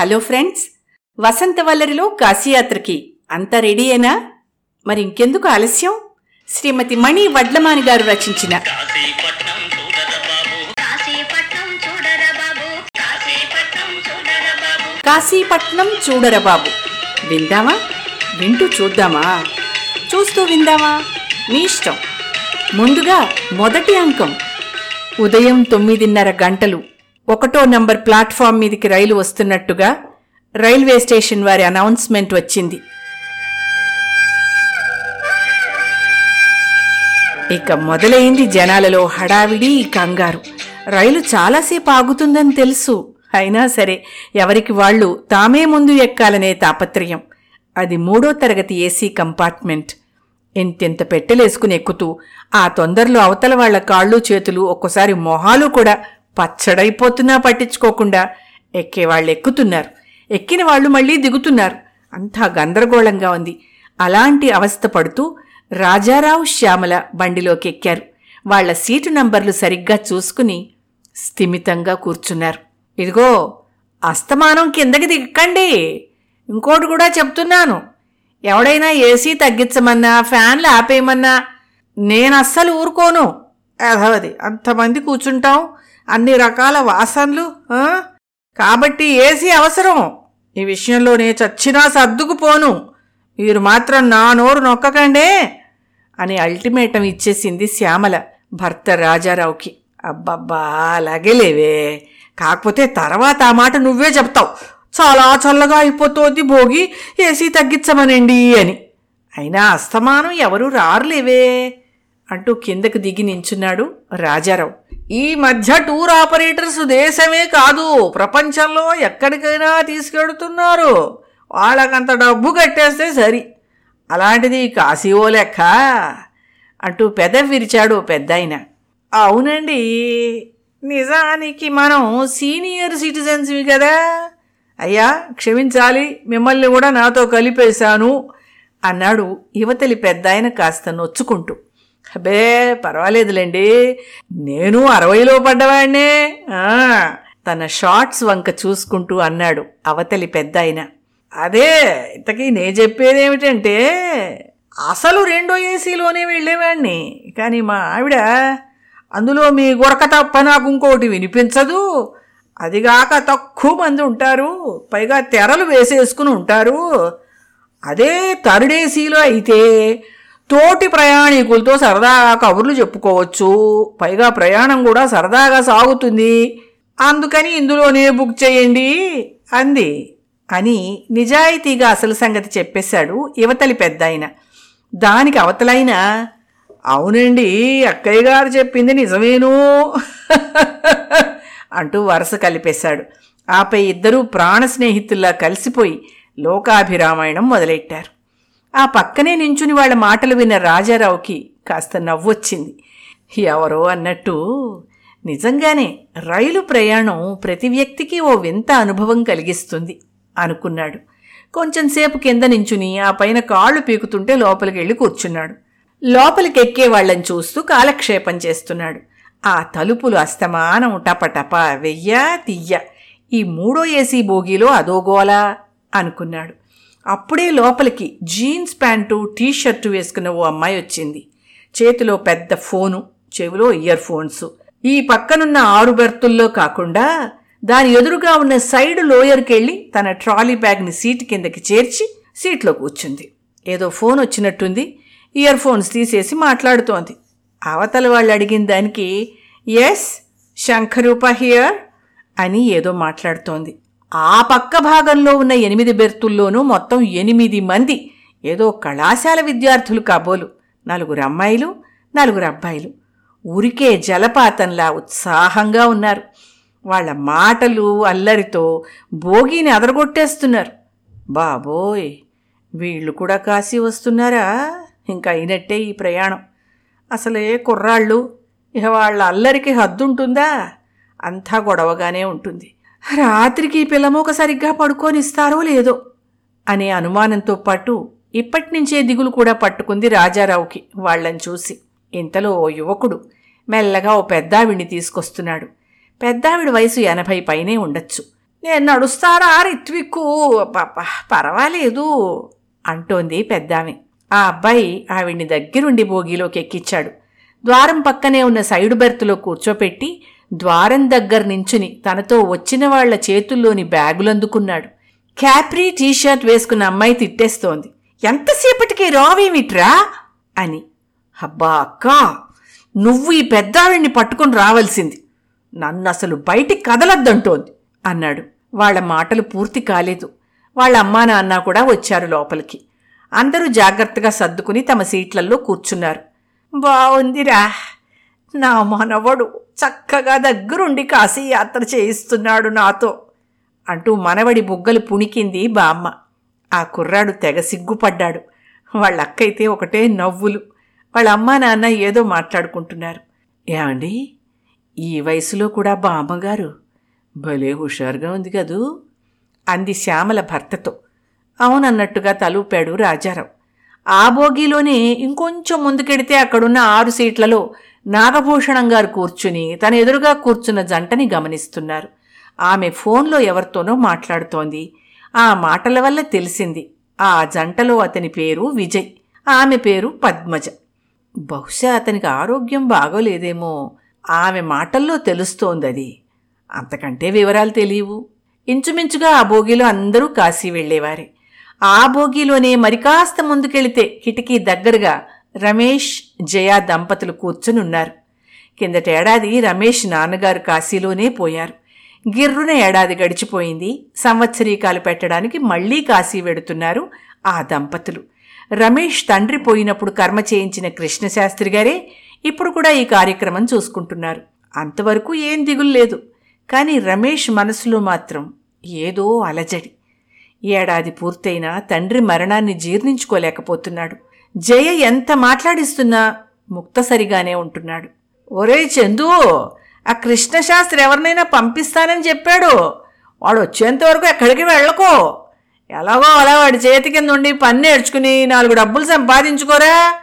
Hello friends వసంతవల్లరిలో కాశీయాత్రకి అంతా రెడీయేనా మరి ఇంకెందుకు ఆలస్యం? శ్రీమతి మణి వడ్లమాని గారు రచించిన కాశీపట్నం చూడరబాబు విందామా? వింటూ చూద్దామా? చూస్తూ విందామా? మీ ఇష్టం. ముందుగా మొదటి అంకం. ఉదయం తొమ్మిదిన్నర గంటలు. ఒకటో నంబర్ ప్లాట్ఫామ్ మీదికి రైలు వస్తున్నట్టుగా రైల్వే స్టేషన్ వారి అనౌన్స్మెంట్ వచ్చింది. ఇక మొదలైంది జనాలలో హడావిడి కంగారు. రైలు చాలాసేపు ఆగుతుందని తెలుసు. అయినా సరే ఎవరికి వాళ్ళు తామే ముందు ఎక్కాలనే తాపత్రయం. అది మూడో తరగతి ఏసీ కంపార్ట్మెంట్. ఎంతెంత పెట్టెలేసుకుని ఎక్కుతూ ఆ తొందరలో అవతల వాళ్ళ కాళ్ళు చేతులు ఒక్కోసారి మొహాలు కూడా పచ్చడైపోతున్నా పట్టించుకోకుండా ఎక్కేవాళ్ళు ఎక్కుతున్నారు ఎక్కిన వాళ్ళు మళ్ళీ దిగుతున్నారు. అంతా గందరగోళంగా ఉంది. అలాంటి అవస్థ పడుతూ రాజారావు శ్యామల బండిలోకి ఎక్కారు వాళ్ళ సీటు నంబర్లు సరిగ్గా చూసుకుని స్థిమితంగా కూర్చున్నారు. ఇదిగో అస్తమానం కిందకి దిక్కండి ఇంకోటి కూడా చెప్తున్నాను. ఎవడైనా ఏసీ తగ్గించమన్నా ఫ్యాన్లు ఆపేయమన్నా నేను అస్సలు ఊరుకోను. అధవది అంతమంది కూర్చుంటాం. అన్ని రకాల వాసనలు కాబట్టి ఏసీ అవసరం. ఈ విషయంలో నే చచ్చినా సర్దుకుపోను. మీరు మాత్రం నా నోరు నొక్కకండే అని అల్టిమేటం ఇచ్చేసింది శ్యామల భర్త రాజారావుకి. అబ్బబ్బా అలాగే లేవే. కాకపోతే తర్వాత ఆ మాట నువ్వే చెప్తావు. చాలా చల్లగా అయిపోతోంది భోగి ఏసీ తగ్గించమనండి అని. అయినా అస్తమానం ఎవరూ రారులేవే అంటూ కిందకు దిగి నించున్నాడు రాజారావు. ఈ మధ్య టూర్ ఆపరేటర్స్ దేశమే కాదు ప్రపంచంలో ఎక్కడికైనా తీసుకెడుతున్నారు. వాళ్ళకంత డబ్బు కట్టేస్తే సరి. అలాంటిది కాశీవో లెక్క. అంటూ పెదవి విరిచాడు పెద్దాయన. అవునండి నిజానికి మనం సీనియర్ సిటిజన్స్వి కదా. అయ్యా క్షమించాలి మిమ్మల్ని కూడా నాతో కలిపేశాను అన్నాడు యువతలి పెద్దాయన కాస్త నొచ్చుకుంటూ. అబ్బే పర్వాలేదులేండి. నేను అరవైలో పడ్డవాడినే. తన షార్ట్స్ వంక చూసుకుంటూ అన్నాడు అవతలి పెద్దాయన. అదే ఇంతకీ నే చెప్పేదేమిటంటే అసలు రెండో ఏసీలోనే వెళ్ళేవాడిని. కానీ మా ఆవిడ అందులో మీ గురక తప్ప నాకు ఇంకోటి వినిపించదు. అదిగాక తక్కువ మంది ఉంటారు. పైగా తెరలు వేసేసుకుని ఉంటారు. అదే థర్డేసీలో అయితే తోటి ప్రయాణికులతో సరదాగా కబుర్లు చెప్పుకోవచ్చు. పైగా ప్రయాణం కూడా సరదాగా సాగుతుంది. అందుకని ఇందులోనే బుక్ చేయండి అంది. అని నిజాయితీగా అసలు సంగతి చెప్పేశాడు యువతలి పెద్దాయన. దానికి అవతలైన అవునండి అక్కయ్య గారు చెప్పింది నిజమేను అంటూ వరుస కలిపేశాడు. ఆపై ఇద్దరూ ప్రాణ స్నేహితుల్లా కలిసిపోయి లోకాభిరామాయణం మొదలెట్టారు. ఆ పక్కనే నించుని వాళ్ళ మాటలు విన్న రాజారావుకి కాస్త నవ్వొచ్చింది. ఎవరో అన్నట్టు నిజంగానే రైలు ప్రయాణం ప్రతి వ్యక్తికి ఓ వింత అనుభవం కలిగిస్తుంది అనుకున్నాడు. కొంచెంసేపు కింద నించుని ఆ పైన కాళ్ళు పీకుతుంటే లోపలికి వెళ్ళి కూర్చున్నాడు. లోపలికి ఎక్కే వాళ్ళని చూస్తూ కాలక్షేపం చేస్తున్నాడు. ఆ తలుపులు అస్తమానం టపటప వెయ్య తియ్య. ఈ మూడో ఏసీ బోగీలో అదోగోలా అనుకున్నాడు. అప్పుడే లోపలికి జీన్స్ ప్యాంటు టీ షర్టు వేసుకున్న ఓ అమ్మాయి వచ్చింది. చేతిలో పెద్ద ఫోను చెవిలో ఇయర్ ఫోన్స్. ఈ పక్కనున్న ఆరు బెర్తుల్లో కాకుండా దాని ఎదురుగా ఉన్న సైడ్ లోయర్కెళ్ళి తన ట్రాలీ బ్యాగ్ని సీటు కిందకి చేర్చి సీట్లో కూర్చుంది. ఏదో ఫోన్ వచ్చినట్టుంది. ఇయర్ ఫోన్స్ తీసేసి మాట్లాడుతోంది. అవతల వాళ్ళు అడిగిన దానికి ఎస్ శంఖరూప హియర్ అని ఏదో మాట్లాడుతోంది. ఆ పక్క భాగంలో ఉన్న ఎనిమిది బెర్తుల్లోనూ మొత్తం ఎనిమిది మంది ఏదో కళాశాల విద్యార్థులు కాబోలు. నలుగురు అమ్మాయిలు నలుగురు అబ్బాయిలు. ఉరికే జలపాతంలా ఉత్సాహంగా ఉన్నారు. వాళ్ళ మాటలు అల్లరితో భోగిని అదరగొట్టేస్తున్నారు. బాబోయ్! వీళ్ళు కూడా కాశీ వస్తున్నారా? ఇంకా అయినట్టే ఈ ప్రయాణం. అసలే కుర్రాళ్ళు. ఇక వాళ్ళ అల్లరికి హద్దుంటుందా? అంతా గొడవగానే ఉంటుంది. రాత్రికి పిల్లమోక సరిగ్గా పడుకోనిస్తారో లేదో అనే అనుమానంతో పాటు ఇప్పటినుంచే దిగులు కూడా పట్టుకుంది రాజారావుకి వాళ్ళని చూసి. ఇంతలో ఓ యువకుడు మెల్లగా ఓ పెద్దావిడిని తీసుకొస్తున్నాడు. పెద్దావిడ వయసు ఎనభై పైనే ఉండొచ్చు. నేను నడుస్తారా రిత్విక్కు? పర్వాలేదు అంటోంది పెద్దామె. ఆ అబ్బాయి ఆవిడ్ని దగ్గరుండి బోగిలోకి ఎక్కించాడు ద్వారం పక్కనే ఉన్న సైడు బెర్త్లో కూర్చోపెట్టి ద్వారం దగ్గర నించుని తనతో వచ్చిన వాళ్ళ చేతుల్లోని బ్యాగులందుకున్నాడు. క్యాప్రీ టీషర్ట్ వేసుకున్న అమ్మాయి తిట్టేస్తోంది. ఎంతసేపటికి రావేమిట్రా అని. అబ్బా అక్క నువ్వు ఈ పెద్దావిడిని పట్టుకుని రావాల్సింది. నన్ను అసలు బయటికి కదలద్దంటోంది అన్నాడు. వాళ్ళ మాటలు పూర్తి కాలేదు. వాళ్ళ అమ్మా నాన్న కూడా వచ్చారు లోపలికి. అందరూ జాగ్రత్తగా సర్దుకుని తమ సీట్లలో కూర్చున్నారు. బాగుందిరా నా మనవడు చక్కగా దగ్గరుండి కాశీ యాత్ర చేయిస్తున్నాడు నాతో అంటూ మనవడి బుగ్గలు పుణికింది బామ్మ. ఆ కుర్రాడు తెగ సిగ్గుపడ్డాడు. వాళ్ళక్కైతే ఒకటే నవ్వులు. వాళ్ళ అమ్మా నాన్న ఏదో మాట్లాడుకుంటున్నారు. ఏమండి? ఈ వయసులో కూడా బామ్మగారు భలే హుషారుగా ఉంది కదూ? అంది శ్యామల భర్తతో. అవునన్నట్టుగా తలూపాడు రాజారావు. ఆ బోగీలోనే ఇంకొంచెం ముందుకెడితే అక్కడున్న ఆరు సీట్లలో నాగభూషణం గారు కూర్చుని తన ఎదురుగా కూర్చున్న జంటని గమనిస్తున్నారు. ఆమె ఫోన్లో ఎవరితోనో మాట్లాడుతోంది. ఆ మాటల వల్ల తెలిసింది. ఆ జంటలో అతని పేరు విజయ్. ఆమె పేరు పద్మజ. బహుశా అతనికి ఆరోగ్యం బాగోలేదేమో. ఆమె మాటల్లో తెలుస్తోందది. అంతకంటే వివరాలు తెలియవు. ఇంచుమించుగా ఆ బోగిలో అందరూ కాశీ వెళ్ళేవారే ఆ బోగిలోనే మరికాస్త ముందుకెళితే కిటికీ దగ్గరగా రమేష్ జయ దంపతులు కూర్చునున్నారు. కిందటేడాది రమేష్ నాన్నగారు కాశీలోనే పోయారు. గిర్రున ఏడాది గడిచిపోయింది. సంవత్సరీకాలు పెట్టడానికి మళ్ళీ కాశీ వెడుతున్నారు ఆ దంపతులు. రమేష్ తండ్రి పోయినప్పుడు కర్మ చేయించిన కృష్ణశాస్త్రి గారే ఇప్పుడు కూడా ఈ కార్యక్రమం చూసుకుంటున్నారు. అంతవరకు ఏం దిగులు లేదు. కానీ రమేష్ మనసులో మాత్రం ఏదో అలజడి. ఏడాది పూర్తయినా తండ్రి మరణాన్ని జీర్ణించుకోలేకపోతున్నాడు. జయ ఎంత మాట్లాడిస్తున్నా ముక్తసరిగానే ఉంటున్నాడు. ఒరే చందు ఆ కృష్ణశాస్త్రి ఎవరినైనా పంపిస్తానని చెప్పాడు. వాడు వచ్చేంత వరకు ఎక్కడికి వెళ్ళకో. ఎలాగో అలా వాడి చేతి కింద ఉండి పన్ను నేర్చుకుని నాలుగు డబ్బులు సంపాదించుకోరా?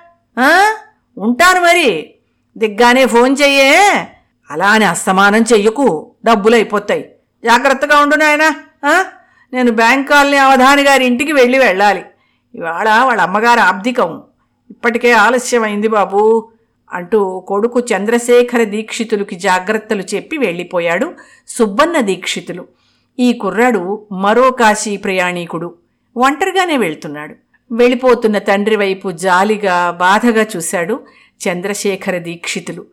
ఉంటాను మరి. దిగ్గానే ఫోన్ చెయ్యే. అలా అని అస్తమానం చెయ్యకు. డబ్బులు అయిపోతాయి. జాగ్రత్తగా ఉండు నాయనా. నేను బ్యాంక్ కాలనీ అవధాని గారి ఇంటికి వెళ్ళి వెళ్ళాలి. ఇవాళ వాళ్ళ అమ్మగారు ఆబ్దికం ఇప్పటికే ఆలస్యమైంది బాబూ అంటూ కొడుకు చంద్రశేఖర దీక్షితులకి జాగ్రత్తలు చెప్పి వెళ్ళిపోయాడు సుబ్బన్న దీక్షితులు. ఈ కుర్రాడు మరో కాశీ ప్రయాణీకుడు. ఒంటరిగానే వెళ్తున్నాడు. వెళ్ళిపోతున్న తండ్రి వైపు జాలిగా బాధగా చూశాడు చంద్రశేఖర దీక్షితులు.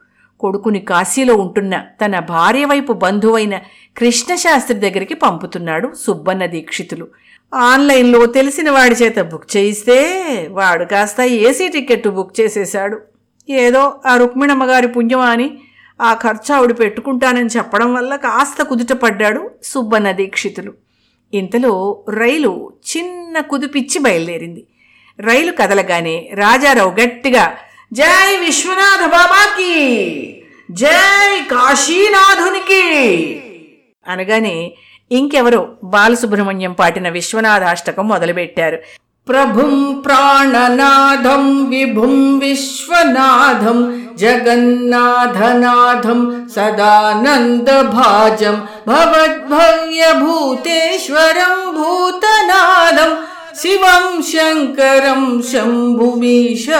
కొడుకుని కాశీలో ఉంటున్న తన భార్య వైపు బంధువైన కృష్ణశాస్త్రి దగ్గరికి పంపుతున్నాడు సుబ్బన్న దీక్షితులు. ఆన్లైన్లో తెలిసిన వాడి చేత బుక్ చేయిస్తే వాడు కాస్త ఏసీ టికెట్ బుక్ చేసేశాడు. ఏదో ఆ రుక్మిణమ్మ గారి పుణ్యమా అని ఆ ఖర్చు ఆవిడ పెట్టుకుంటానని చెప్పడం వల్ల కాస్త కుదుట పడ్డాడు సుబ్బన్న దీక్షితులు. ఇంతలో రైలు చిన్న కుదిపిచ్చి బయలుదేరింది. రైలు కదలగానే రాజారావు గట్టిగా జై విశ్వనాథ బాబాకి! జై కాశీనాథునికి! అనగానే ఇంకెవరో బాలసుబ్రహ్మణ్యం పాటిన విశ్వనాథాష్టకం మొదలుపెట్టారు. ప్రభుం ప్రాణనాథం విభుం విశ్వనాథం జగన్నాథనాథం సదానందభాజం భవద్భవ్యభూతేశ్వరం భూతనాథం శివం శంకరం శంభుమీశానమీడే.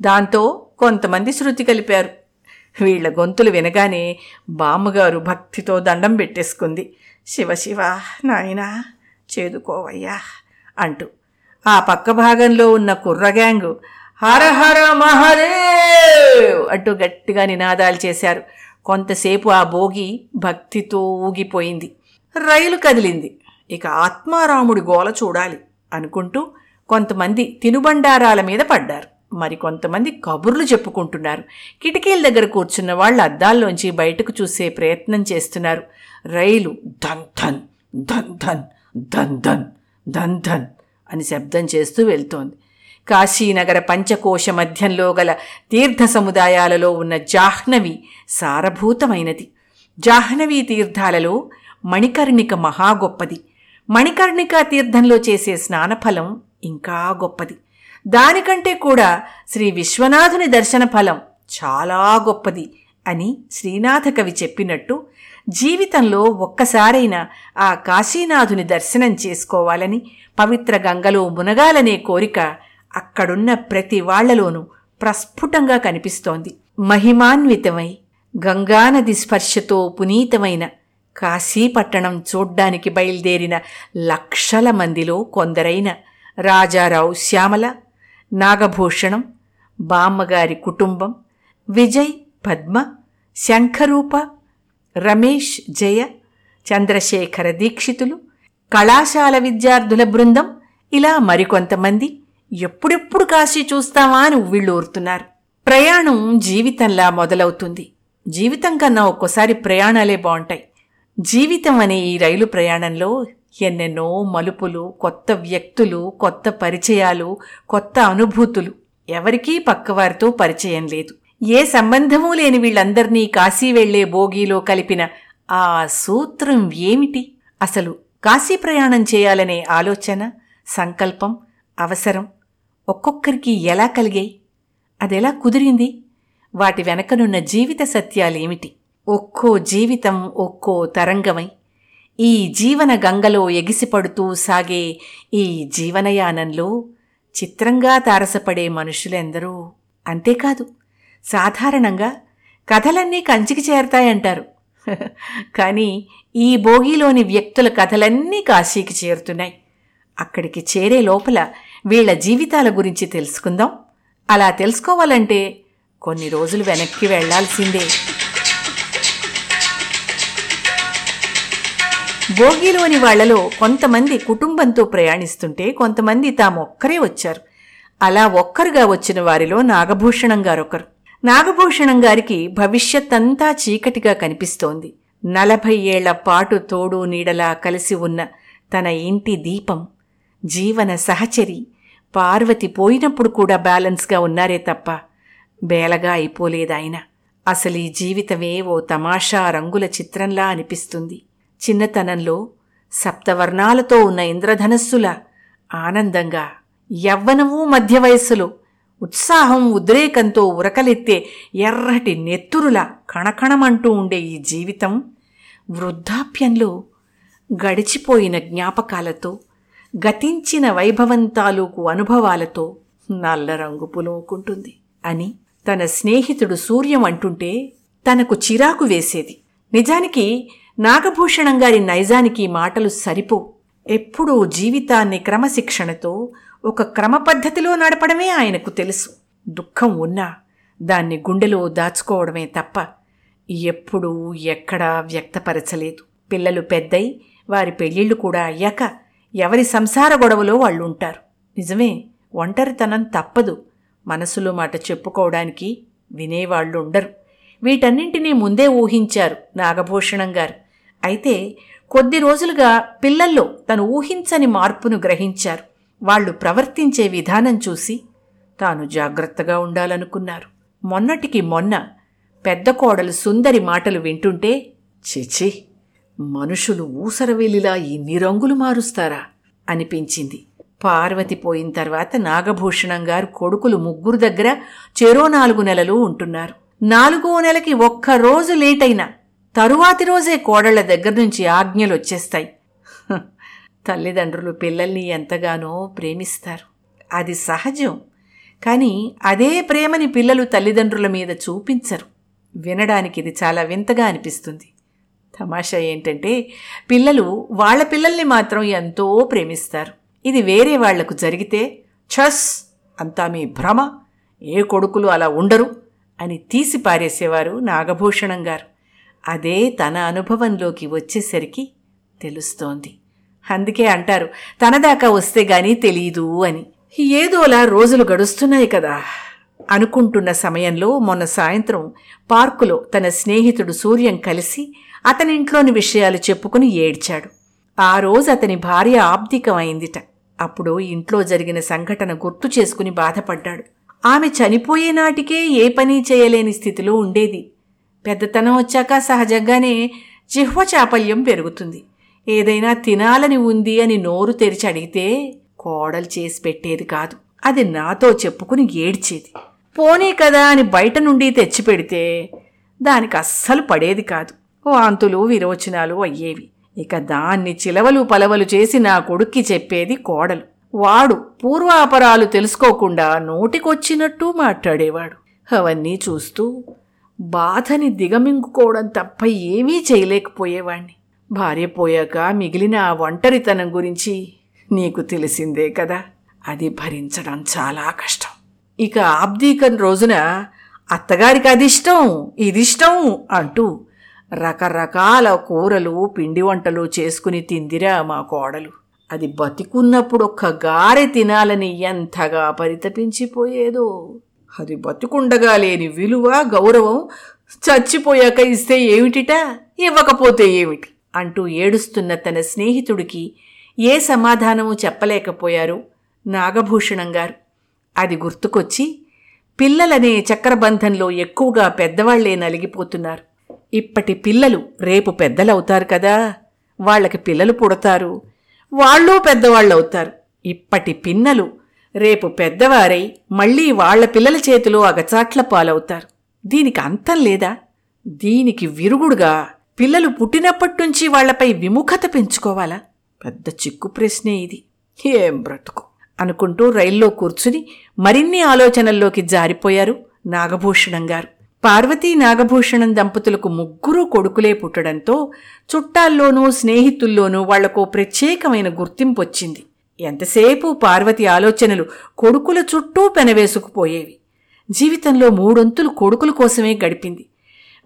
దాంతో కొంతమంది శృతి కలిపారు. వీళ్ళ గొంతులు వినగానే బామ్మగారు భక్తితో దండం పెట్టేసుకుంది. శివ శివ నాయనా చేదుకోవయ్యా అంటూ. ఆ పక్క భాగంలో ఉన్న కుర్రగ్యాంగు హర హర మహదేవ్ అంటూ గట్టిగా నినాదాలు చేశారు. కొంతసేపు ఆ భోగి భక్తితో ఊగిపోయింది. రైలు కదిలింది. ఇక ఆత్మారాముడి గోల చూడాలి అనుకుంటూ కొంతమంది తినుబండారాల మీద పడ్డారు. మరికొంతమంది కబుర్లు చెప్పుకుంటున్నారు. కిటికీల దగ్గర కూర్చున్న వాళ్ళు అద్దాల్లోంచి బయటకు చూసే ప్రయత్నం చేస్తున్నారు. రైలు ధన్ ధన్ ధన్ ధన్ ధన్ ధన్ ధన్ ధన్ అని శబ్దం చేస్తూ వెళ్తోంది. కాశీనగర పంచకోశ మధ్యంలో గల తీర్థ సముదాయాలలో ఉన్న జాహ్నవి సారభూతమైనది. జాహ్నవి తీర్థాలలో మణికర్ణిక మహా గొప్పది. మణికర్ణిక తీర్థంలో చేసే స్నానఫలం ఇంకా గొప్పది. దానికంటే కూడా శ్రీ విశ్వనాథుని దర్శన ఫలం చాలా గొప్పది అని శ్రీనాథ కవి చెప్పినట్టు జీవితంలో ఒక్కసారైనా ఆ కాశీనాథుని దర్శనం చేసుకోవాలని పవిత్ర గంగలో మునగాలనే కోరిక అక్కడున్న ప్రతి వాళ్ళలోనూ ప్రస్ఫుటంగా కనిపిస్తోంది. మహిమాన్వితమై గంగానది స్పర్శతో పునీతమైన కాశీపట్టణం చూడ్డానికి బయలుదేరిన లక్షల మందిలో కొందరైన రాజారావు శ్యామల నాగభూషణం బామ్మగారి కుటుంబం విజయ్ పద్మ శంఖరూప రమేష్ జయ చంద్రశేఖర దీక్షితులు కళాశాల విద్యార్థుల బృందం ఇలా మరికొంతమంది ఎప్పుడెప్పుడు కాశీ చూస్తామా అని ఉవ్విళ్ళూరుతున్నారు. ప్రయాణం జీవితంలా మొదలవుతుంది. జీవితం కన్నా ఒక్కోసారి ప్రయాణాలే బాగుంటాయి జీవితం అనే ఈ రైలు ప్రయాణంలో ఎన్నెన్నో మలుపులు కొత్త వ్యక్తులు కొత్త పరిచయాలు కొత్త అనుభూతులు. ఎవరికీ పక్కవారితో పరిచయం లేదు. ఏ సంబంధమూ లేని వీళ్ళందర్నీ కాశీ వెళ్ళే బోగీలో కలిపిన ఆ సూత్రం ఏమిటి? అసలు కాశీ ప్రయాణం చేయాలనే ఆలోచన సంకల్పం అవసరం ఒక్కొక్కరికి ఎలా కలిగాయి? అదెలా కుదిరింది? వాటి వెనకనున్న జీవిత సత్యాలేమిటి? ఒక్కో జీవితం ఒక్కో తరంగమై ఈ జీవన గంగలో ఎగిసిపడుతూ సాగే ఈ జీవనయానంలో చిత్రంగా తారసపడే మనుషులెందరూ అంతేకాదు. సాధారణంగా కథలన్నీ కంచికి చేరతాయంటారు. కానీ ఈ భోగిలోని వ్యక్తుల కథలన్నీ కాశీకి చేరుతున్నాయి. అక్కడికి చేరే లోపల వీళ్ళ జీవితాల గురించి తెలుసుకుందాం. అలా తెలుసుకోవాలంటే కొన్ని రోజులు వెనక్కి వెళ్ళాల్సిందే. భోగిలోని వాళ్ళలో కొంతమంది కుటుంబంతో ప్రయాణిస్తుంటే కొంతమంది తామొక్కరే వచ్చారు. అలా ఒక్కరుగా వచ్చిన వారిలో నాగభూషణం గారొకరు. నాగభూషణం గారికి భవిష్యత్ అంతా చీకటిగా కనిపిస్తోంది. నలభై ఏళ్ళ పాటు తోడు నీడలా కలిసి ఉన్న తన ఇంటి దీపం జీవన సహచరి పార్వతి పోయినప్పుడు కూడా బ్యాలెన్స్గా ఉన్నారే తప్ప బేలగా అయిపోలేదాయన. అసలు ఈ జీవితమే ఓ తమాషా రంగుల చిత్రంలా అనిపిస్తుంది. చిన్నతనంలో సప్తవర్ణాలతో ఉన్న ఇంద్రధనస్సుల ఆనందంగా యవ్వనము మధ్య వయస్సులో ఉత్సాహం ఉద్రేకంతో ఉరకలెత్తే ఎర్రటి నెత్తురులా కణకణమంటూ ఉండే ఈ జీవితం వృద్ధాప్యంలో గడిచిపోయిన జ్ఞాపకాలతో గతించిన వైభవం తాలూకు అనుభవాలతో నల్ల రంగు పులుముకుంటుంది అని తన స్నేహితుడు సూర్యం అంటుంటే తనకు చిరాకు వేసేది. నిజానికి నాగభూషణం గారి నైజానికి మాటలు సరిపో. ఎప్పుడూ జీవితాన్ని క్రమశిక్షణతో ఒక క్రమ పద్ధతిలో నడపడమే ఆయనకు తెలుసు. దుఃఖం ఉన్నా దాన్ని గుండెలో దాచుకోవడమే తప్ప ఎప్పుడూ ఎక్కడా వ్యక్తపరచలేదు. పిల్లలు పెద్దయి వారి పెళ్ళిళ్ళు కూడా అయ్యాక ఎవరి సంసార గొడవలో వాళ్ళు ఉంటారు నిజమే ఒంటరితనం తప్పదు. మనసులో మాట చెప్పుకోవడానికి వినేవాళ్ళు ఉండరు వీటన్నింటినీ ముందే ఊహించారు నాగభూషణం గారు. అయితే కొద్ది రోజులుగా పిల్లల్లో తను ఊహించని మార్పును గ్రహించారు. వాళ్ళు ప్రవర్తించే విధానం చూసి తాను జాగ్రత్తగా ఉండాలనుకున్నారు. మొన్నటికి మొన్న పెద్ద కోడలు సుందరి మాటలు వింటుంటే చిచి మనుషులు ఊసరవేలిలా ఇన్ని రంగులు మారుస్తారా? అనిపించింది. పార్వతి పోయిన తర్వాత నాగభూషణం గారు కొడుకులు ముగ్గురు దగ్గర చెరో నాలుగు నెలలు ఉంటున్నారు. నాలుగో నెలకి ఒక్క రోజు లేట్ తరువాతి రోజే కోడళ్ళ దగ్గర నుంచి ఆజ్ఞలు వచ్చేస్తాయి. తల్లిదండ్రులు పిల్లల్ని ఎంతగానో ప్రేమిస్తారు. అది సహజం. కానీ అదే ప్రేమని పిల్లలు తల్లిదండ్రుల మీద చూపించరు. వినడానికి ఇది చాలా వింతగా అనిపిస్తుంది. తమాషా ఏంటంటే పిల్లలు వాళ్ళ పిల్లల్ని మాత్రం ఎంతో ప్రేమిస్తారు. ఇది వేరే వాళ్ళకు జరిగితే ఛస్! అంతా మీ భ్రమ. ఏ కొడుకులు అలా ఉండరు అని తీసి పారేసేవారు నాగభూషణం గారు. అదే తన అనుభవంలోకి వచ్చేసరికి తెలుస్తోంది. అందుకే అంటారు తనదాకా వస్తే గానీ తెలీదు అని. ఏదోలా రోజులు గడుస్తున్నాయి కదా. అనుకుంటున్న సమయంలో మొన్న సాయంత్రం పార్కులో తన స్నేహితుడు సూర్యం కలిసి అతని ఇంట్లోని విషయాలు చెప్పుకుని ఏడ్చాడు. ఆ రోజు అతని భార్య ఆబ్దికమైందిట అప్పుడు ఇంట్లో జరిగిన సంఘటన గుర్తు చేసుకుని బాధపడ్డాడు. ఆమె చనిపోయే నాటికే ఏ పని చేయలేని స్థితిలో ఉండేది. పెద్దతనం వచ్చాక సహజంగానే జిహ్వ చాపల్యం పెరుగుతుంది. ఏదైనా తినాలని ఉంది అని నోరు తెరిచి అడిగితే కోడలు చేసి పెట్టేది కాదు. అది నాతో చెప్పుకుని ఏడ్చేది. పోనీ కదా అని బయట నుండి తెచ్చిపెడితే దానికి అస్సలు పడేది కాదు. వాంతులు విరోచనాలు అయ్యేవి. ఇక దాన్ని చిలవలు పలవలు చేసి నా కొడుక్కి చెప్పేది కోడలు. వాడు పూర్వాపరాలు తెలుసుకోకుండా నోటికొచ్చినట్టు మాట్లాడేవాడు. అవన్నీ చూస్తూ బాధని దిగమింగుకోవడం తప్ప ఏమీ చేయలేకపోయేవాణ్ణి. భార్య పోయాక మిగిలిన ఆ ఒంటరితనం గురించి నీకు తెలిసిందే కదా. అది భరించడం చాలా కష్టం. ఇక ఆబ్దీకన్ రోజున అత్తగారికి అది ఇష్టం ఇది ఇష్టం అంటూ రకరకాల కూరలు పిండి వంటలు చేసుకుని తిందిరా మా కోడలు. అది బతికున్నప్పుడు ఒక్క గారె తినాలని ఎంతగా పరితపించిపోయేదో. అది బతుకుండగా లేని విలువ గౌరవం చచ్చిపోయాక ఇస్తే ఏమిటిట? ఇవ్వకపోతే ఏమిటి? అంటూ ఏడుస్తున్న తన స్నేహితుడికి ఏ సమాధానము చెప్పలేకపోయారు నాగభూషణం గారు. అది గుర్తుకొచ్చి పిల్లలనే చక్రబంధంలో ఎక్కువగా పెద్దవాళ్ళే నలిగిపోతున్నారు. ఇప్పటి పిల్లలు రేపు పెద్దలవుతారు కదా? వాళ్ళకి పిల్లలు పుడతారు. వాళ్ళు పెద్దవాళ్ళు అవుతారు ఇప్పటి పిన్నలు రేపు పెద్దవారై మళ్ళీ వాళ్ళ పిల్లల చేతిలో అగచాట్ల పాలవుతారు. దీనికి అంతం లేదా? దీనికి విరుగుడుగా పిల్లలు పుట్టినప్పటినుంచి వాళ్ళపై విముఖత పెంచుకోవాలా? పెద్ద చిక్కు ప్రశ్నే ఇది. ఏం బ్రతుకు? అనుకుంటూ రైల్లో కూర్చుని మరిన్ని ఆలోచనల్లోకి జారిపోయారు నాగభూషణం గారు. పార్వతీ నాగభూషణం దంపతులకు ముగ్గురు కొడుకులే పుట్టడంతో చుట్టాల్లోనూ స్నేహితుల్లోనూ వాళ్ళకో ప్రత్యేకమైన గుర్తింపు వచ్చింది. ఎంతసేపు పార్వతి ఆలోచనలు కొడుకుల చుట్టూ పెనవేసుకుపోయేవి. జీవితంలో మూడొంతులు కొడుకుల కోసమే గడిపింది.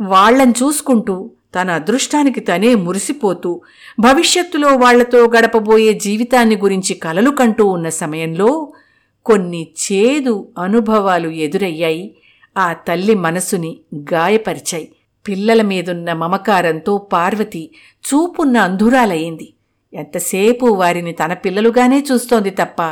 వాళ్ళను చూసుకుంటూ తన అదృష్టానికి తనే మురిసిపోతూ భవిష్యత్తులో వాళ్ళతో గడపబోయే జీవితాన్ని గురించి కలలు కంటూ ఉన్న సమయంలో కొన్ని చేదు అనుభవాలు ఎదురయ్యాయి. ఆ తల్లి మనసుని గాయపరిచాయి. పిల్లల మీదున్న మమకారంతో పార్వతి చూపున్న అంధురాలయ్యింది. ఎంతసేపు వారిని తన పిల్లలుగానే చూస్తోంది తప్ప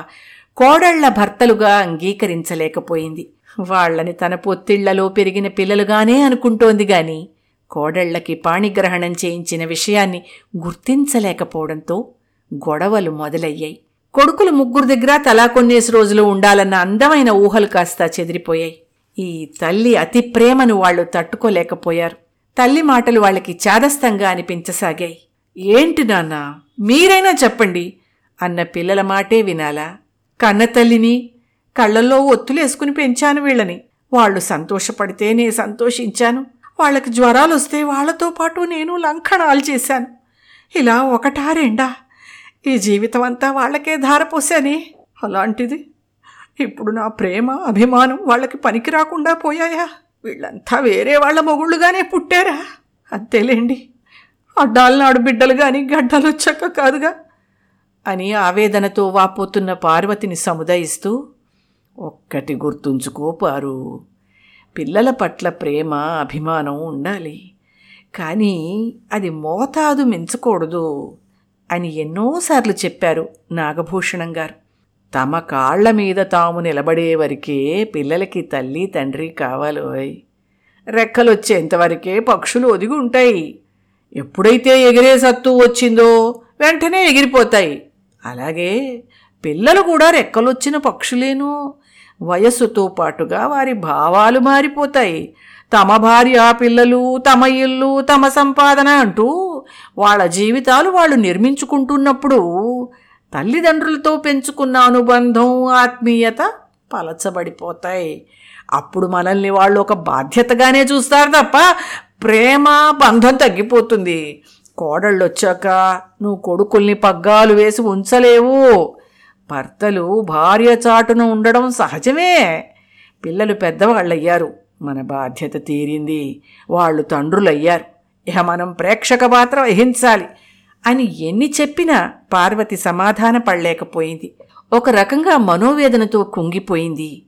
కోడళ్ళ భర్తలుగా అంగీకరించలేకపోయింది. వాళ్ళని తన పొత్తిళ్ళలో పెరిగిన పిల్లలుగానే అనుకుంటోంది గాని కోడళ్ళకి పాణిగ్రహణం చేయించిన విషయాన్ని గుర్తించలేకపోవడంతో గొడవలు మొదలయ్యాయి. కొడుకులు ముగ్గురు దగ్గర తలా కొన్నేసి రోజులు ఉండాలన్న అందమైన ఊహలు కాస్త చెదిరిపోయాయి. ఈ తల్లి అతి ప్రేమను వాళ్ళు తట్టుకోలేకపోయారు. తల్లి మాటలు వాళ్ళకి చాదస్తంగా అనిపించసాగాయి. ఏంటి నాన్నా? మీరైనా చెప్పండి అన్న పిల్లల మాటే వినాలా? కన్నతల్లిని కళ్ళల్లో ఒత్తులేసుకుని పెంచాను వీళ్ళని. వాళ్ళు సంతోషపడితే నే సంతోషించాను. వాళ్ళకి జ్వరాలు వస్తే వాళ్ళతో పాటు నేను లంకణాలు చేశాను. ఇలా ఒకటా రెండా? ఈ జీవితం అంతా వాళ్ళకే ధారపోసానే అలాంటిది ఇప్పుడు నా ప్రేమ అభిమానం వాళ్ళకి పనికి రాకుండా పోయాయా? వీళ్ళంతా వేరే వాళ్ళ మొగుళ్ళుగానే పుట్టారా? అంతేలేండి. అడ్డాలనాడు బిడ్డలు గాని గడ్డలు వచ్చాక కాదుగా? అని ఆవేదనతో వాపోతున్న పార్వతిని సముదాయిస్తూ ఒక్కటి గుర్తుంచుకో పారు పిల్లల పట్ల ప్రేమ అభిమానం ఉండాలి. కానీ అది మోతాదు మించకూడదు అని ఎన్నోసార్లు చెప్పారు నాగభూషణం గారు. తమ కాళ్ళ మీద తాము నిలబడే వరకే పిల్లలకి తల్లి తండ్రి కావాలోయ్ రెక్కలొచ్చేంతవరకే పక్షులు ఒదిగి ఉంటాయి ఎప్పుడైతే ఎగిరే సత్తు వచ్చిందో వెంటనే ఎగిరిపోతాయి. అలాగే పిల్లలు కూడా రెక్కలొచ్చిన పక్షులేను వయస్సుతో పాటుగా వారి భావాలు మారిపోతాయి. తమ భార్య పిల్లలు తమ ఇల్లు తమ సంపాదన అంటూ వాళ్ళ జీవితాలు వాళ్ళు నిర్మించుకుంటున్నప్పుడు తల్లిదండ్రులతో పెంచుకున్న అనుబంధం ఆత్మీయత పలచబడిపోతాయి. అప్పుడు మనల్ని వాళ్ళు ఒక బాధ్యతగానే చూస్తారు తప్ప ప్రేమ బంధం తగ్గిపోతుంది. కోడళ్ళు వచ్చాక నువ్వు కొడుకుల్ని పగ్గాలు వేసి ఉంచలేవు. భర్తలు భార్య చాటున ఉండడం సహజమే. పిల్లలు పెద్దవాళ్ళయ్యారు. మన బాధ్యత తీరింది. వాళ్ళు తండ్రులయ్యారు. ఇక మనం ప్రేక్షక పాత్ర వహించాలి అని ఎన్ని చెప్పినా పార్వతి సమాధాన పడలేకపోయింది. ఒక రకంగా మనోవేదనతో కుంగిపోయింది.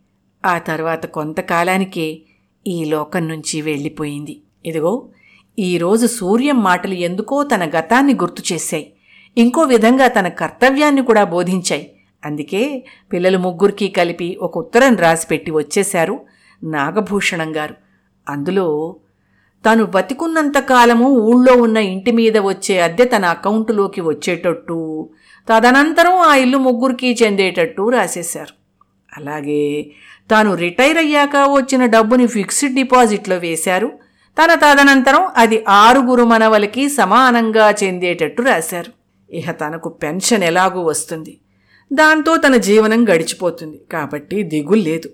ఆ తర్వాత కొంతకాలానికే ఈ లోకం నుంచి వెళ్ళిపోయింది. ఇదిగో ఈరోజు సూర్యం మాటలు ఎందుకో తన గతాన్ని గుర్తు చేశాయి. ఇంకో విధంగా తన కర్తవ్యాన్ని కూడా బోధించాయి. అందుకే పిల్లలు ముగ్గురికి కలిపి ఒక ఉత్తరం రాసిపెట్టి వచ్చేశారు నాగభూషణం గారు. అందులో తాను బతికున్నంత కాలము ఊళ్ళో ఉన్న ఇంటి మీద వచ్చే అద్దె తన అకౌంటులోకి వచ్చేటట్టు తదనంతరం ఆ ఇల్లు ముగ్గురికి చెందేటట్టు రాసేశారు. అలాగే తాను రిటైర్ అయ్యాక వచ్చిన డబ్బుని ఫిక్స్డ్ డిపాజిట్లో వేశారు. తన తదనంతరం అది ఆరుగురు మనవలకి సమానంగా చెందేటట్టు రాశారు. ఇహ తనకు పెన్షన్ ఎలాగూ వస్తుంది. దాంతో తన జీవనం గడిచిపోతుంది. కాబట్టి దిగులు లేదు.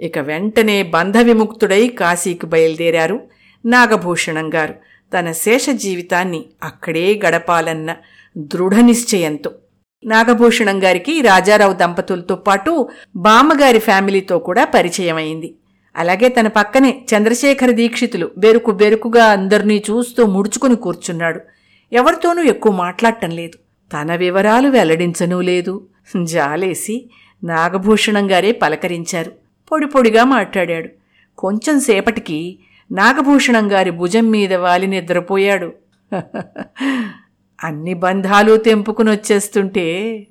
ఇక వెంటనే బంధ విముక్తుడై కాశీకి బయలుదేరారు నాగభూషణం గారు. తన శేష జీవితాన్ని అక్కడే గడపాలన్న దృఢ నిశ్చయంతో. నాగభూషణం గారికి రాజారావు దంపతులతో పాటు బామ్మగారి ఫ్యామిలీతో కూడా పరిచయం అయింది అలాగే తన పక్కనే చంద్రశేఖర దీక్షితులు బెరుకు బెరుకుగా అందరినీ చూస్తూ ముడుచుకుని కూర్చున్నాడు. ఎవరితోనూ ఎక్కువ మాట్లాడటం లేదు. తన వివరాలు వెల్లడించనూ లేదు. జాలేసి నాగభూషణం గారే పలకరించారు. పొడి పొడిగా మాట్లాడాడు. కొంచెం సేపటికి నాగభూషణం గారి భుజం మీద వాలి నిద్రపోయాడు. అన్ని బంధాలు తెంపుకుని వచ్చేస్తుంటే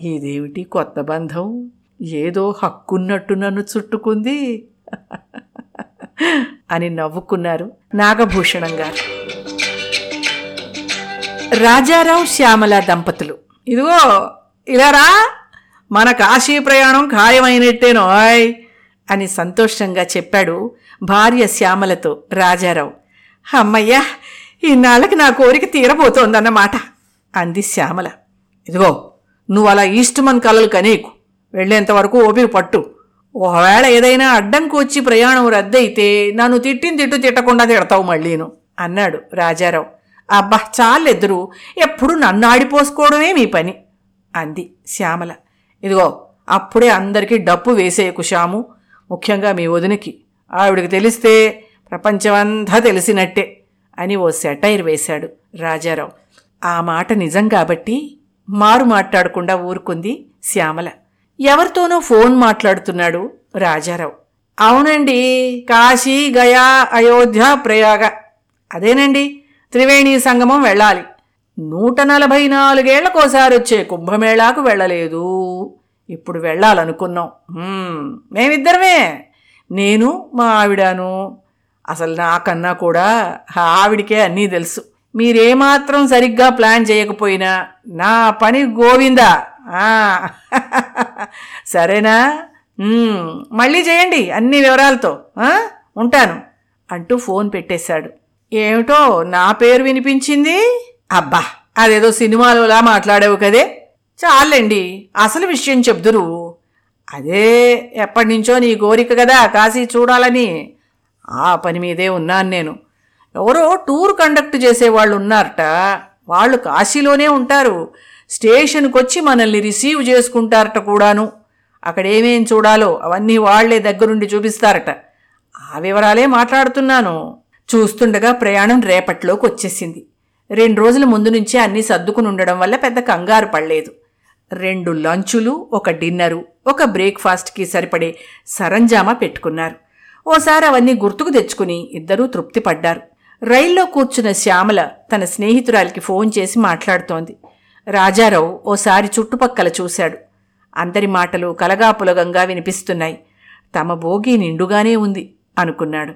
ఇదేమిటి కొత్త బంధం? ఏదో హక్కున్నట్టు నన్ను చుట్టుకుంది. అని నవ్వుకున్నారు నాగభూషణం గారు. రాజారావు శ్యామల దంపతులు. ఇదిగో ఇలారా మన కాశీ ప్రయాణం ఖాయమైనట్టేనోయ్ అని సంతోషంగా చెప్పాడు భార్య శ్యామలతో రాజారావు. అమ్మయ్యా ఇన్నాళ్ళకి నా కోరిక తీరబోతోందన్నమాట అంది శ్యామల. ఇదిగో నువ్వు అలా ఈస్ట్మన్ కలలు కనీకు. వెళ్ళేంతవరకు ఓపిక పట్టు. ఒకవేళ ఏదైనా అడ్డంకు వచ్చి ప్రయాణం రద్దయితే నన్ను తిట్టిన తిట్టు తిట్టకుండా తిడతావు మళ్ళీను అన్నాడు రాజారావు. అబ్బా చాలెదురు. ఎప్పుడు నన్ను ఆడిపోసుకోవడమే మీ పని అంది శ్యామల. ఇదిగో అప్పుడే అందరికీ డప్పు వేసేయకు శ్యాము ముఖ్యంగా మీ వదినకి. ఆవిడికి తెలిస్తే ప్రపంచమంతా తెలిసినట్టే అని ఓ సెటైర్ వేశాడు రాజారావు. ఆ మాట నిజం కాబట్టి మారు మాట్లాడకుండా ఊరుకుంది శ్యామల. ఎవరితోనో ఫోన్ మాట్లాడుతున్నాడు రాజారావు. అవునండి కాశీ గయా అయోధ్య ప్రయాగ. అదేనండి త్రివేణి సంగమం వెళ్ళాలి. నూట నలభై నాలుగేళ్ళకోసారి వచ్చే కుంభమేళాకు వెళ్ళలేదు. ఇప్పుడు వెళ్ళాలనుకున్నాం. మేమిద్దరమే. నేను మా ఆవిడను. అసలు నాకన్నా కూడా ఆవిడికే అన్నీ తెలుసు. మీరేమాత్రం సరిగ్గా ప్లాన్ చేయకపోయినా నా పని గోవిందా? సరేనా? మళ్ళీ చేయండి అన్ని వివరాలతో. ఉంటాను. అంటూ ఫోన్ పెట్టేశాడు. ఏమిటో నా పేరు వినిపించింది? అబ్బా! అదేదో సినిమాలోలా మాట్లాడావు కదే. చాలండి. అసలు విషయం చెప్దురు అదే ఎప్పటి నుంచో నీ కోరిక కదా కాశీ చూడాలని. ఆ పని మీదే ఉన్నాను నేను. ఎవరో టూర్ కండక్ట్ చేసేవాళ్ళు ఉన్నారట. వాళ్ళు కాశీలోనే ఉంటారు. స్టేషన్కి వచ్చి మనల్ని రిసీవ్ చేసుకుంటారట కూడాను. అక్కడ ఏమేం చూడాలో అవన్నీ వాళ్ళే దగ్గరుండి చూపిస్తారట. ఆ వివరాలే మాట్లాడుతున్నాను. చూస్తుండగా ప్రయాణం రేపట్లోకి వచ్చేసింది రెండు రోజుల ముందు నుంచే అన్నీ సర్దుకుని ఉండడం వల్ల పెద్ద కంగారు పడలేదు. రెండు లంచులు ఒక డిన్నరు ఒక బ్రేక్ఫాస్ట్కి సరిపడే సరంజామా పెట్టుకున్నారు. ఓసారి అవన్నీ గుర్తుకు తెచ్చుకుని ఇద్దరూ తృప్తి పడ్డారు రైల్లో కూర్చున్న శ్యామల తన స్నేహితురాలికి ఫోన్ చేసి మాట్లాడుతోంది. రాజారావు ఓసారి చుట్టుపక్కల చూశాడు. అందరి మాటలు కలగాపులగంగా వినిపిస్తున్నాయి. తమ భోగి నిండుగానే ఉంది అనుకున్నాడు.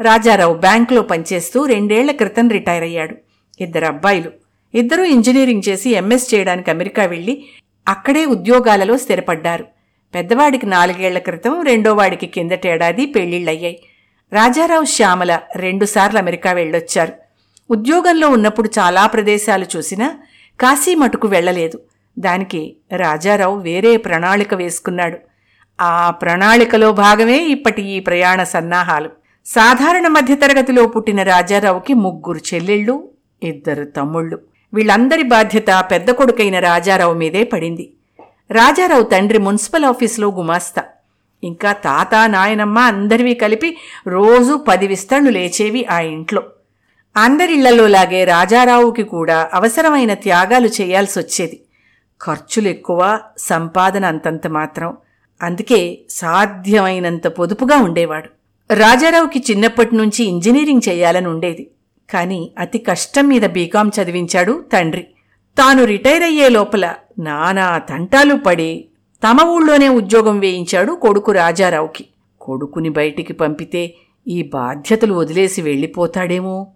రాజారావు బ్యాంకులో పనిచేస్తూ రెండేళ్ళ క్రితం రిటైర్ అయ్యాడు. ఇద్దరు అబ్బాయిలు. ఇద్దరూ ఇంజనీరింగ్ చేసి ఎంఎస్ చేయడానికి అమెరికా వెళ్ళి అక్కడే ఉద్యోగాలలో స్థిరపడ్డారు. పెద్దవాడికి నాలుగేళ్ళ క్రితం రెండోవాడికి కిందటేడాది పెళ్ళిళ్ళయ్యాయి రాజారావు శ్యామల రెండుసార్లు అమెరికా వెళ్ళొచ్చారు. ఉద్యోగంలో ఉన్నప్పుడు చాలా ప్రదేశాలు చూసినా కాశీ మటుకు వెళ్ళలేదు. దానికి రాజారావు వేరే ప్రణాళిక వేసుకున్నాడు. ఆ ప్రణాళికలో భాగమే ఇప్పటి ఈ ప్రయాణ సన్నాహాలు. సాధారణ మధ్యతరగతిలో పుట్టిన రాజారావుకి ముగ్గురు చెల్లెళ్ళు ఇద్దరు తమ్ముళ్ళు. వీళ్ళందరి బాధ్యత పెద్ద కొడుకైన రాజారావు మీదే పడింది. రాజారావు తండ్రి మున్సిపల్ ఆఫీసులో గుమాస్తా. ఇంకా తాత నాయనమ్మ అందరివి కలిపి రోజు పది విస్తళ్ళు లేచేవి ఆ ఇంట్లో. అందరిళ్ళలోలాగే రాజారావుకి కూడా అవసరమైన త్యాగాలు చేయాల్సొచ్చేది. ఖర్చులు ఎక్కువ సంపాదన అంతంత మాత్రం. అందుకే సాధ్యమైనంత పొదుపుగా ఉండేవాడు. రాజారావుకి చిన్నప్పటి నుంచి ఇంజనీరింగ్ చేయాలని ఉండేది. కానీ అతి కష్టం మీద బీకాం చదివించాడు తండ్రి. తాను రిటైర్ అయ్యే లోపల నానా తంటాలు పడి తమ ఊళ్ళోనే ఉద్యోగం వేయించాడు కొడుకు రాజారావుకి. కొడుకుని బయటికి పంపితే ఈ బాధ్యతలు వదిలేసి వెళ్ళిపోతాడేమో.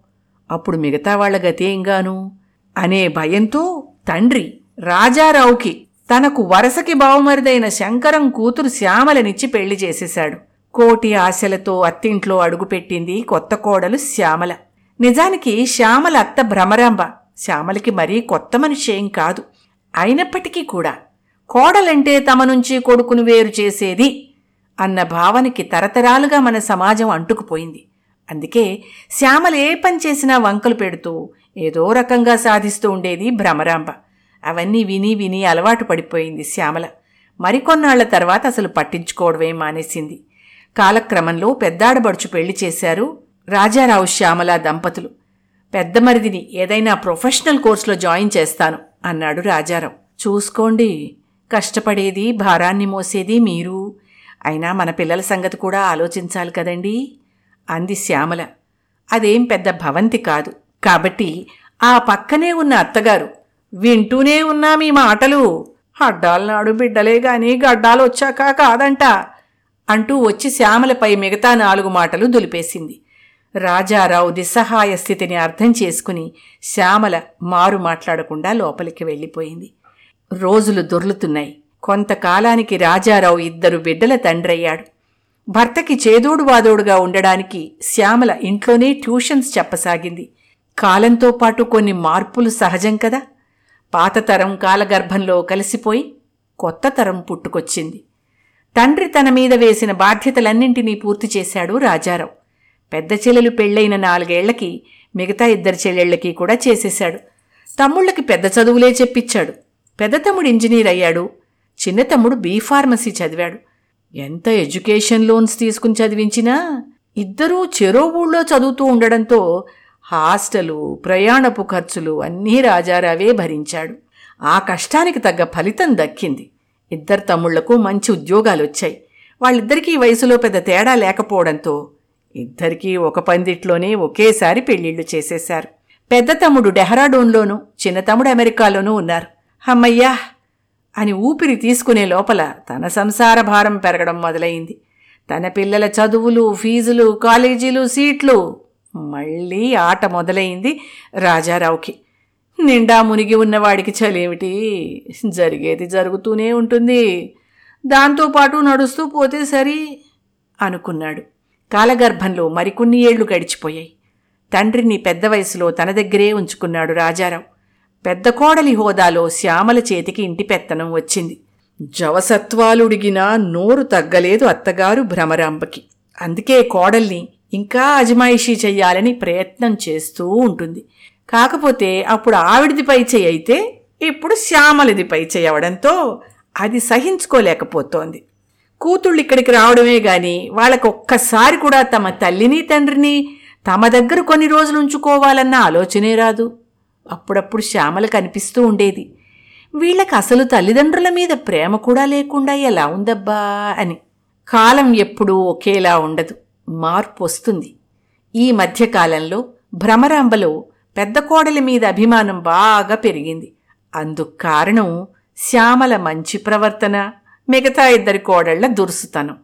అప్పుడు మిగతా వాళ్ళ గతేంగాను అనే భయంతో తండ్రి రాజారావుకి తనకు వరసకి బావమరిదైన శంకరం కూతురు శ్యామలనిచ్చి పెళ్ళి చేసేశాడు. కోటి ఆశలతో అత్తింట్లో అడుగుపెట్టింది కొత్త కోడలు శ్యామల. నిజానికి శ్యామల అత్త భ్రమరాంబ శ్యామలకి మరీ కొత్త మనిషి ఏం కాదు. అయినప్పటికీ కూడా కోడలంటే తమ నుంచి కొడుకును వేరు చేసేది అన్న భావనకి తరతరాలుగా మన సమాజం అంటుకుపోయింది. అందుకే శ్యామలు ఏ పని చేసినా వంకలు పెడుతూ ఏదో రకంగా సాధిస్తూ ఉండేది భ్రమరాంబ. అవన్నీ విని విని అలవాటు పడిపోయింది శ్యామల. మరికొన్నాళ్ళ తర్వాత అసలు పట్టించుకోవడమే మానేసింది. కాలక్రమంలో పెద్దాడబడుచు పెళ్ళి చేశారు రాజారావు శ్యామల దంపతులు. పెద్ద మరిదిని ఏదైనా ప్రొఫెషనల్ కోర్సులో జాయిన్ చేస్తాను అన్నాడు రాజారావు. చూసుకోండి కష్టపడేది భారాన్ని మోసేది మీరు. అయినా మన పిల్లల సంగతి కూడా ఆలోచించాలి కదండీ. అంది శ్యామల. అదేం పెద్ద భవంతి కాదు. కాబట్టి ఆ పక్కనే ఉన్న అత్తగారు వింటూనే ఉన్నా మీ మాటలు. అడ్డాలనాడు బిడ్డలే గాని గడ్డాలు వచ్చాక కాదంట అంటూ వచ్చి శ్యామలపై మిగతా నాలుగు మాటలు దులిపేసింది. రాజారావు నిస్సహాయ స్థితిని అర్థం చేసుకుని శ్యామల మారు మాట్లాడకుండా లోపలికి వెళ్ళిపోయింది. రోజులు దొర్లుతున్నాయి. కొంతకాలానికి రాజారావు ఇద్దరు బిడ్డల తండ్రయ్యాడు. భర్తకి చేదోడు వాదోడుగా ఉండడానికి శ్యామల ఇంట్లోనే ట్యూషన్స్ చెప్పసాగింది. కాలంతో పాటు కొన్ని మార్పులు సహజం కదా. పాతతరం కాలగర్భంలో కలిసిపోయి కొత్త తరం పుట్టుకొచ్చింది. తండ్రి తన మీద వేసిన బాధ్యతలన్నింటినీ పూర్తి చేశాడు రాజారావు. పెద్ద చెల్లెలు పెళ్ళైన నాలుగేళ్ళకి మిగతా ఇద్దరు చెల్లెళ్ళకి కూడా చేసేశాడు. తమ్ముళ్ళకి పెద్ద చదువులే చెప్పించాడు పెద్ద తమ్ముడు ఇంజనీర్ అయ్యాడు చిన్న తమ్ముడు బీ ఫార్మసీ చదివాడు. ఎంత ఎడ్యుకేషన్ లోన్స్ తీసుకుని చదివించినా ఇద్దరూ చెరో ఊళ్ళో చదువుతూ ఉండడంతో హాస్టలు ప్రయాణపు ఖర్చులు అన్నీ రాజారావే భరించాడు. ఆ కష్టానికి తగ్గ ఫలితం దక్కింది. ఇద్దరు తమ్ముళ్ళకు మంచి ఉద్యోగాలు వచ్చాయి వాళ్ళిద్దరికీ వయసులో పెద్ద తేడా లేకపోవడంతో ఇద్దరికీ ఒక పందిట్లోనే ఒకేసారి పెళ్ళిళ్ళు చేసేశారు. పెద్ద తమ్ముడు డెహ్రాడూన్లోనూ చిన్న తమ్ముడు అమెరికాలోనూ ఉన్నారు. అమ్మయ్యా! అని ఊపిరి తీసుకునే లోపల తన సంసార భారం పెరగడం మొదలైంది. తన పిల్లల చదువులు ఫీజులు కాలేజీలు సీట్లు మళ్ళీ ఆట మొదలైంది రాజారావుకి. నిండా మునిగి ఉన్నవాడికి చలేమిటి? జరిగేది జరుగుతూనే ఉంటుంది. దాంతోపాటు నడుస్తూ పోతే సరి? అనుకున్నాడు. కాలగర్భంలో మరికొన్ని ఏళ్ళు గడిచిపోయాయి. తండ్రిని పెద్ద వయసులో తన దగ్గరే ఉంచుకున్నాడు రాజారావు. పెద్ద కోడలి హోదాలో శ్యామల చేతికి ఇంటి పెత్తనం వచ్చింది. జవసత్వాలుడిగినా నోరు తగ్గలేదు అత్తగారు భ్రమరాంబకి. అందుకే కోడల్ని ఇంకా అజమాయిషీ చెయ్యాలని ప్రయత్నం చేస్తూ ఉంటుంది. కాకపోతే అప్పుడు ఆవిడిది పై చెయ్యి అయితే ఇప్పుడు శ్యామలది పై చేయవడంతో అది సహించుకోలేకపోతోంది. కూతుళ్ళు ఇక్కడికి రావడమే గాని వాళ్ళకు ఒక్కసారి కూడా తమ తల్లిని తండ్రిని తమ దగ్గర కొన్ని రోజులు ఉంచుకోవాలన్న ఆలోచనే రాదు. అప్పుడప్పుడు శ్యామల కనిపిస్తూ ఉండేది. వీళ్ళకి అసలు తల్లిదండ్రుల మీద ప్రేమ కూడా లేకుండా ఎలా ఉందబ్బా అని. కాలం ఎప్పుడూ ఒకేలా ఉండదు. మార్పు వస్తుంది ఈ మధ్యకాలంలో భ్రమరాంబలో పెద్ద కోడల మీద అభిమానం బాగా పెరిగింది. అందుకు కారణం శ్యామల మంచి ప్రవర్తన మిగతా ఇద్దరి కోడళ్ళ దురుసుతనం.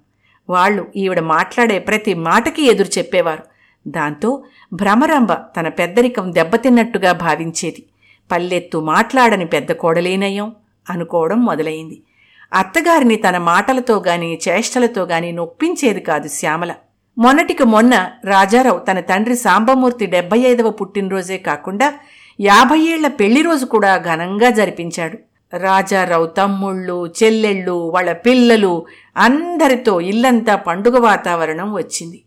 వాళ్ళు ఈవిడ మాట్లాడే ప్రతి మాటకి ఎదురు చెప్పేవారు. దాంతో భ్రమరంభ తన పెద్దరికం దెబ్బతిన్నట్టుగా భావించేది. పల్లెత్తు మాట్లాడని పెద్ద కోడలేనయం అనుకోవడం మొదలైంది. అత్తగారిని తన మాటలతో గాని చేష్టలతో గాని నొప్పించేది కాదు శ్యామల. మొన్నటికి మొన్న రాజారావు తన తండ్రి సాంబమూర్తి డెబ్బై ఐదవ పుట్టినరోజే కాకుండా యాభై ఏళ్ళ పెళ్ళి రోజు కూడా ఘనంగా జరిపించాడు. రాజారావు తమ్ముళ్ళు చెల్లెళ్ళు వాళ్ళ పిల్లలు అందరితో ఇల్లంతా పండుగ వాతావరణం వచ్చింది.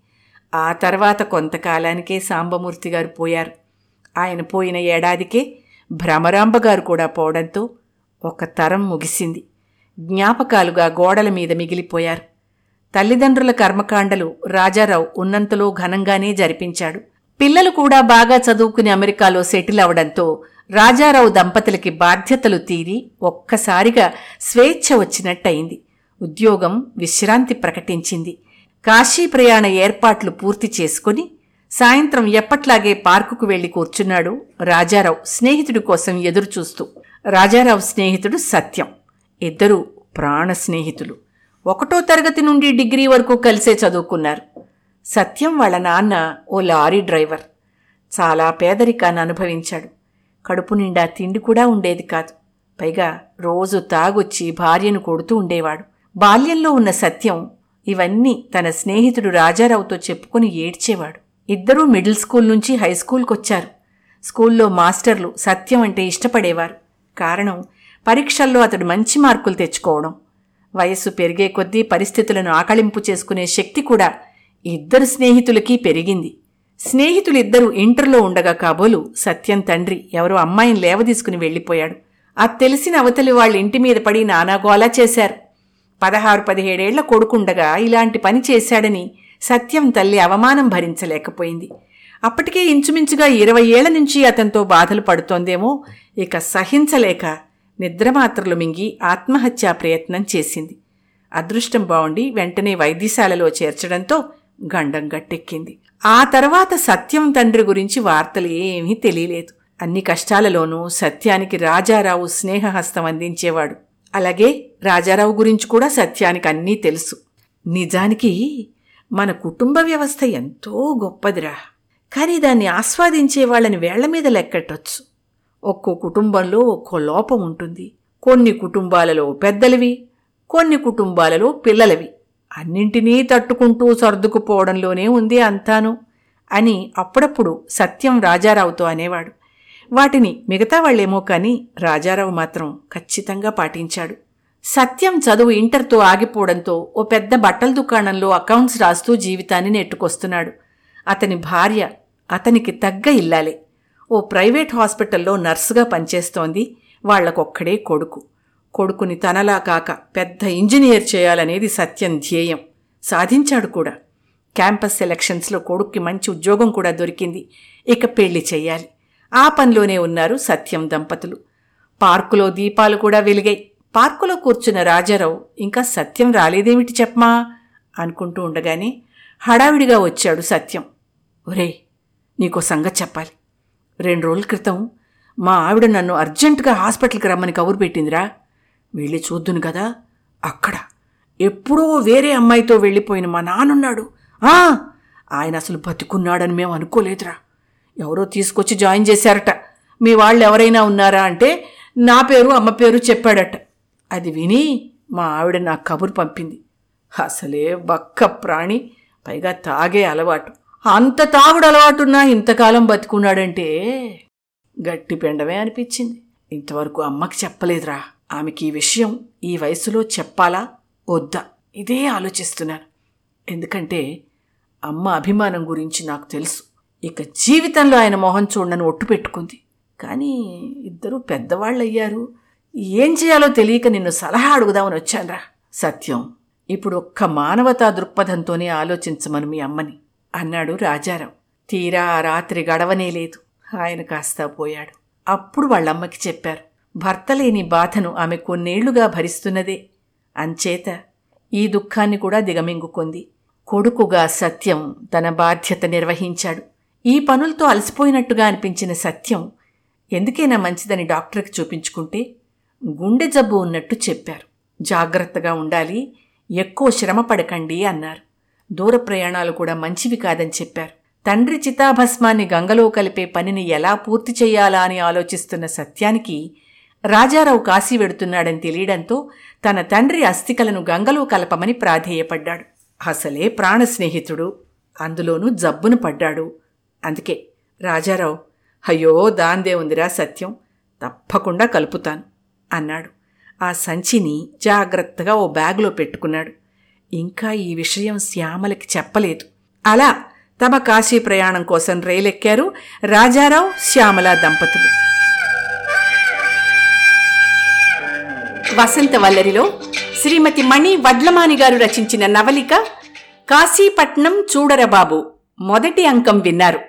ఆ తర్వాత కొంతకాలానికే సాంబమూర్తి గారు పోయారు. ఆయన పోయిన ఏడాదికే భ్రమరాంబ గారు కూడా పోవడంతో ఒక తరం ముగిసింది. జ్ఞాపకాలుగా గోడల మీద మిగిలిపోయారు. తల్లిదండ్రుల కర్మకాండలు రాజారావు ఉన్నంతలో ఘనంగానే జరిపించాడు. పిల్లలు కూడా బాగా చదువుకుని అమెరికాలో సెటిల్ అవడంతో రాజారావు దంపతులకి బాధ్యతలు తీరి ఒక్కసారిగా స్వేచ్ఛ వచ్చినట్టయింది. ఉద్యోగం విశ్రాంతి ప్రకటించింది. కాశీ ప్రయాణ ఏర్పాట్లు పూర్తి చేసుకుని సాయంత్రం ఎప్పట్లాగే పార్కుకు వెళ్ళి కూర్చున్నాడు రాజారావు స్నేహితుడి కోసం ఎదురుచూస్తూ. రాజారావు స్నేహితుడు సత్యం. ఇద్దరు ప్రాణ స్నేహితులు. ఒకటో తరగతి నుండి డిగ్రీ వరకు కలిసే చదువుకున్నారు. సత్యం వాళ్ళ నాన్న ఓ లారీ డ్రైవర్. చాలా పేదరికాన్ని అనుభవించాడు. కడుపు నిండా తిండి కూడా ఉండేది కాదు. పైగా రోజు తాగొచ్చి భార్యను కొడుతూ ఉండేవాడు. బాల్యంలో ఉన్న సత్యం ఇవన్నీ తన స్నేహితుడు రాజారావుతో చెప్పుకుని ఏడ్చేవాడు. ఇద్దరూ మిడిల్ స్కూల్ నుంచి హై స్కూల్కొచ్చారు. స్కూల్లో మాస్టర్లు సత్యం అంటే ఇష్టపడేవారు. కారణం పరీక్షల్లో అతడు మంచి మార్కులు తెచ్చుకోవడం. వయస్సు పెరిగే కొద్దీ పరిస్థితులను ఆకళింపు చేసుకునే శక్తి కూడా ఇద్దరు స్నేహితులకి పెరిగింది. స్నేహితులిద్దరూ ఇంటర్లో ఉండగా కాబోలు సత్యం తండ్రి ఎవరో అమ్మాయిని లేవదీసుకుని వెళ్ళిపోయాడు. అది తెలిసిన అవతలి వాళ్ళ ఇంటి మీద పడి నానాగోలా చేశారు. పదహారు పదిహేడేళ్ళ కొడుకుండగా ఇలాంటి పని చేశాడని సత్యం తల్లి అవమానం భరించలేకపోయింది. అప్పటికే ఇంచుమించుగా ఇరవై ఏళ్ళ నుంచి అతనితో బాధలు పడుతోందేమో ఇక సహించలేక నిద్రమాత్రలు మింగి ఆత్మహత్యా ప్రయత్నం చేసింది. అదృష్టం బావుండి వెంటనే వైద్యశాలలో చేర్చడంతో గండం గట్టెక్కింది. ఆ తర్వాత సత్యం తండ్రి గురించి వార్తలు ఏమీ తెలియలేదు. అన్ని కష్టాలలోనూ సత్యానికి రాజారావు స్నేహహస్తం అందించేవాడు. అలాగే రాజారావు గురించి కూడా సత్యానికి అన్నీ తెలుసు. నిజానికి మన కుటుంబ వ్యవస్థ ఎంతో గొప్పదిరా. కానీ దాన్ని ఆస్వాదించే వాళ్ళని వేళ్ళ మీద లెక్కట్టొచ్చు. ఒక్కో కుటుంబంలో ఒక్కో లోపం ఉంటుంది. కొన్ని కుటుంబాలలో పెద్దలవి కొన్ని కుటుంబాలలో పిల్లలవి. అన్నింటినీ తట్టుకుంటూ సర్దుకుపోవడంలోనే ఉంది అంతాను అని అప్పుడప్పుడు సత్యం రాజారావుతో అనేవాడు. వాటిని మిగతా వాళ్ళేమో కానీ రాజారావు మాత్రం ఖచ్చితంగా పాటించాడు. సత్యం చదువు ఇంటర్తో ఆగిపోవడంతో ఓ పెద్ద బట్టల దుకాణంలో అకౌంట్స్ రాస్తూ జీవితాన్ని నెట్టుకొస్తున్నాడు. అతని భార్య అతనికి తగ్గ ఇల్లాలే. ఓ ప్రైవేట్ హాస్పిటల్లో నర్సుగా పనిచేస్తోంది వాళ్ళకొక్కడే కొడుకు. కొడుకుని తనలా కాక పెద్ద ఇంజనీర్ చేయాలనేది సత్యం ధ్యేయం. సాధించాడు కూడా. క్యాంపస్ సెలక్షన్స్లో కొడుక్కి మంచి ఉద్యోగం కూడా దొరికింది. ఇక పెళ్ళి చేయాలి. ఆ పనిలోనే ఉన్నారు సత్యం దంపతులు. పార్కులో దీపాలు కూడా వెలిగాయి. పార్కులో కూర్చున్న రాజారావు ఇంకా సత్యం రాలేదేమిటి చెప్పమా? అనుకుంటూ ఉండగానే హడావిడిగా వచ్చాడు సత్యం. ఒరేయ్ నీకో సంగతి చెప్పాలి. రెండు రోజుల క్రితం మా ఆవిడ నన్ను అర్జెంటుగా హాస్పిటల్కి రమ్మని కబురు పెట్టిందిరా. వెళ్ళి చూద్దును కదా అక్కడ ఎప్పుడో వేరే అమ్మాయితో వెళ్ళిపోయిన మా నాన్నున్నాడు ఆ ఆయన అసలు బతుకున్నాడని మేము అనుకోలేదురా. ఎవరో తీసుకొచ్చి జాయిన్ చేశారట. మీ వాళ్ళు ఎవరైనా ఉన్నారా అంటే నా పేరు అమ్మ పేరు చెప్పాడట. అది విని మా ఆవిడ నాకు కబురు పంపింది. అసలే బక్క ప్రాణి పైగా తాగే అలవాటు. అంత తాగుడు అలవాటున్నా ఇంతకాలం బతికున్నాడంటే గట్టి పెండమే అనిపించింది. ఇంతవరకు అమ్మకి చెప్పలేదురా. ఆమెకి ఈ విషయం ఈ వయసులో చెప్పాలా? వద్దా? ఇదే ఆలోచిస్తున్నాను. ఎందుకంటే అమ్మ అభిమానం గురించి నాకు తెలుసు. ఇక జీవితంలో ఆయన మొహం చూడనని ఒట్టు పెట్టుకుంది. కానీ ఇద్దరూ పెద్దవాళ్ళు అయ్యారు ఏం చేయాలో తెలియక నిన్ను సలహా అడుగుదామని వచ్చానురా. సత్యం ఇప్పుడు ఒక్క మానవతా దృక్పథంతోనే ఆలోచించమను మీ అమ్మని అన్నాడు రాజారావు. తీరా ఆ రాత్రి గడవనే లేదు. ఆయన కాస్తా పోయాడు. అప్పుడు వాళ్ళమ్మకి చెప్పారు భర్త లేని బాధను ఆమె కొన్నేళ్ళుగా భరిస్తున్నదే. అంచేత ఈ దుఃఖాన్ని కూడా దిగమింగుకుంది. కొడుకుగా సత్యం తన బాధ్యత నిర్వహించాడు. ఈ పనులతో అలసిపోయినట్టుగా అనిపించిన సత్యం ఎందుకైనా మంచిదని డాక్టర్కి చూపించుకుంటే గుండె జబ్బు ఉన్నట్టు చెప్పారు. జాగ్రత్తగా ఉండాలి ఎక్కువ శ్రమ పడకండి అన్నారు. దూర ప్రయాణాలు కూడా మంచివి కాదని చెప్పారు. తండ్రి చితాభస్మాన్ని గంగలో కలిపే పనిని ఎలా పూర్తి చేయాలా అని ఆలోచిస్తున్న సత్యానికి రాజారావు కాశీ వెడుతున్నాడని తెలియడంతో తన తండ్రి అస్థికలను గంగలో కలపమని ప్రాధేయపడ్డాడు. అసలే ప్రాణ స్నేహితుడు అందులోనూ జబ్బును పడ్డాడు. అందుకే రాజారావు అయ్యో దాందే ఉందిరా సత్యం తప్పకుండా కలుపుతాను. అన్నాడు. ఆ సంచిని జాగ్రత్తగా ఓ బ్యాగులో పెట్టుకున్నాడు. ఇంకా ఈ విషయం శ్యామలకి చెప్పలేదు. అలా తమ కాశీ ప్రయాణం కోసం రైలెక్కారు రాజారావు శ్యామల దంపతులు. వసంత వల్లరిలో శ్రీమతి మణి వడ్లమాని గారు రచించిన నవలిక కాశీపట్నం చూడరబాబు మొదటి అంకం విన్నారు.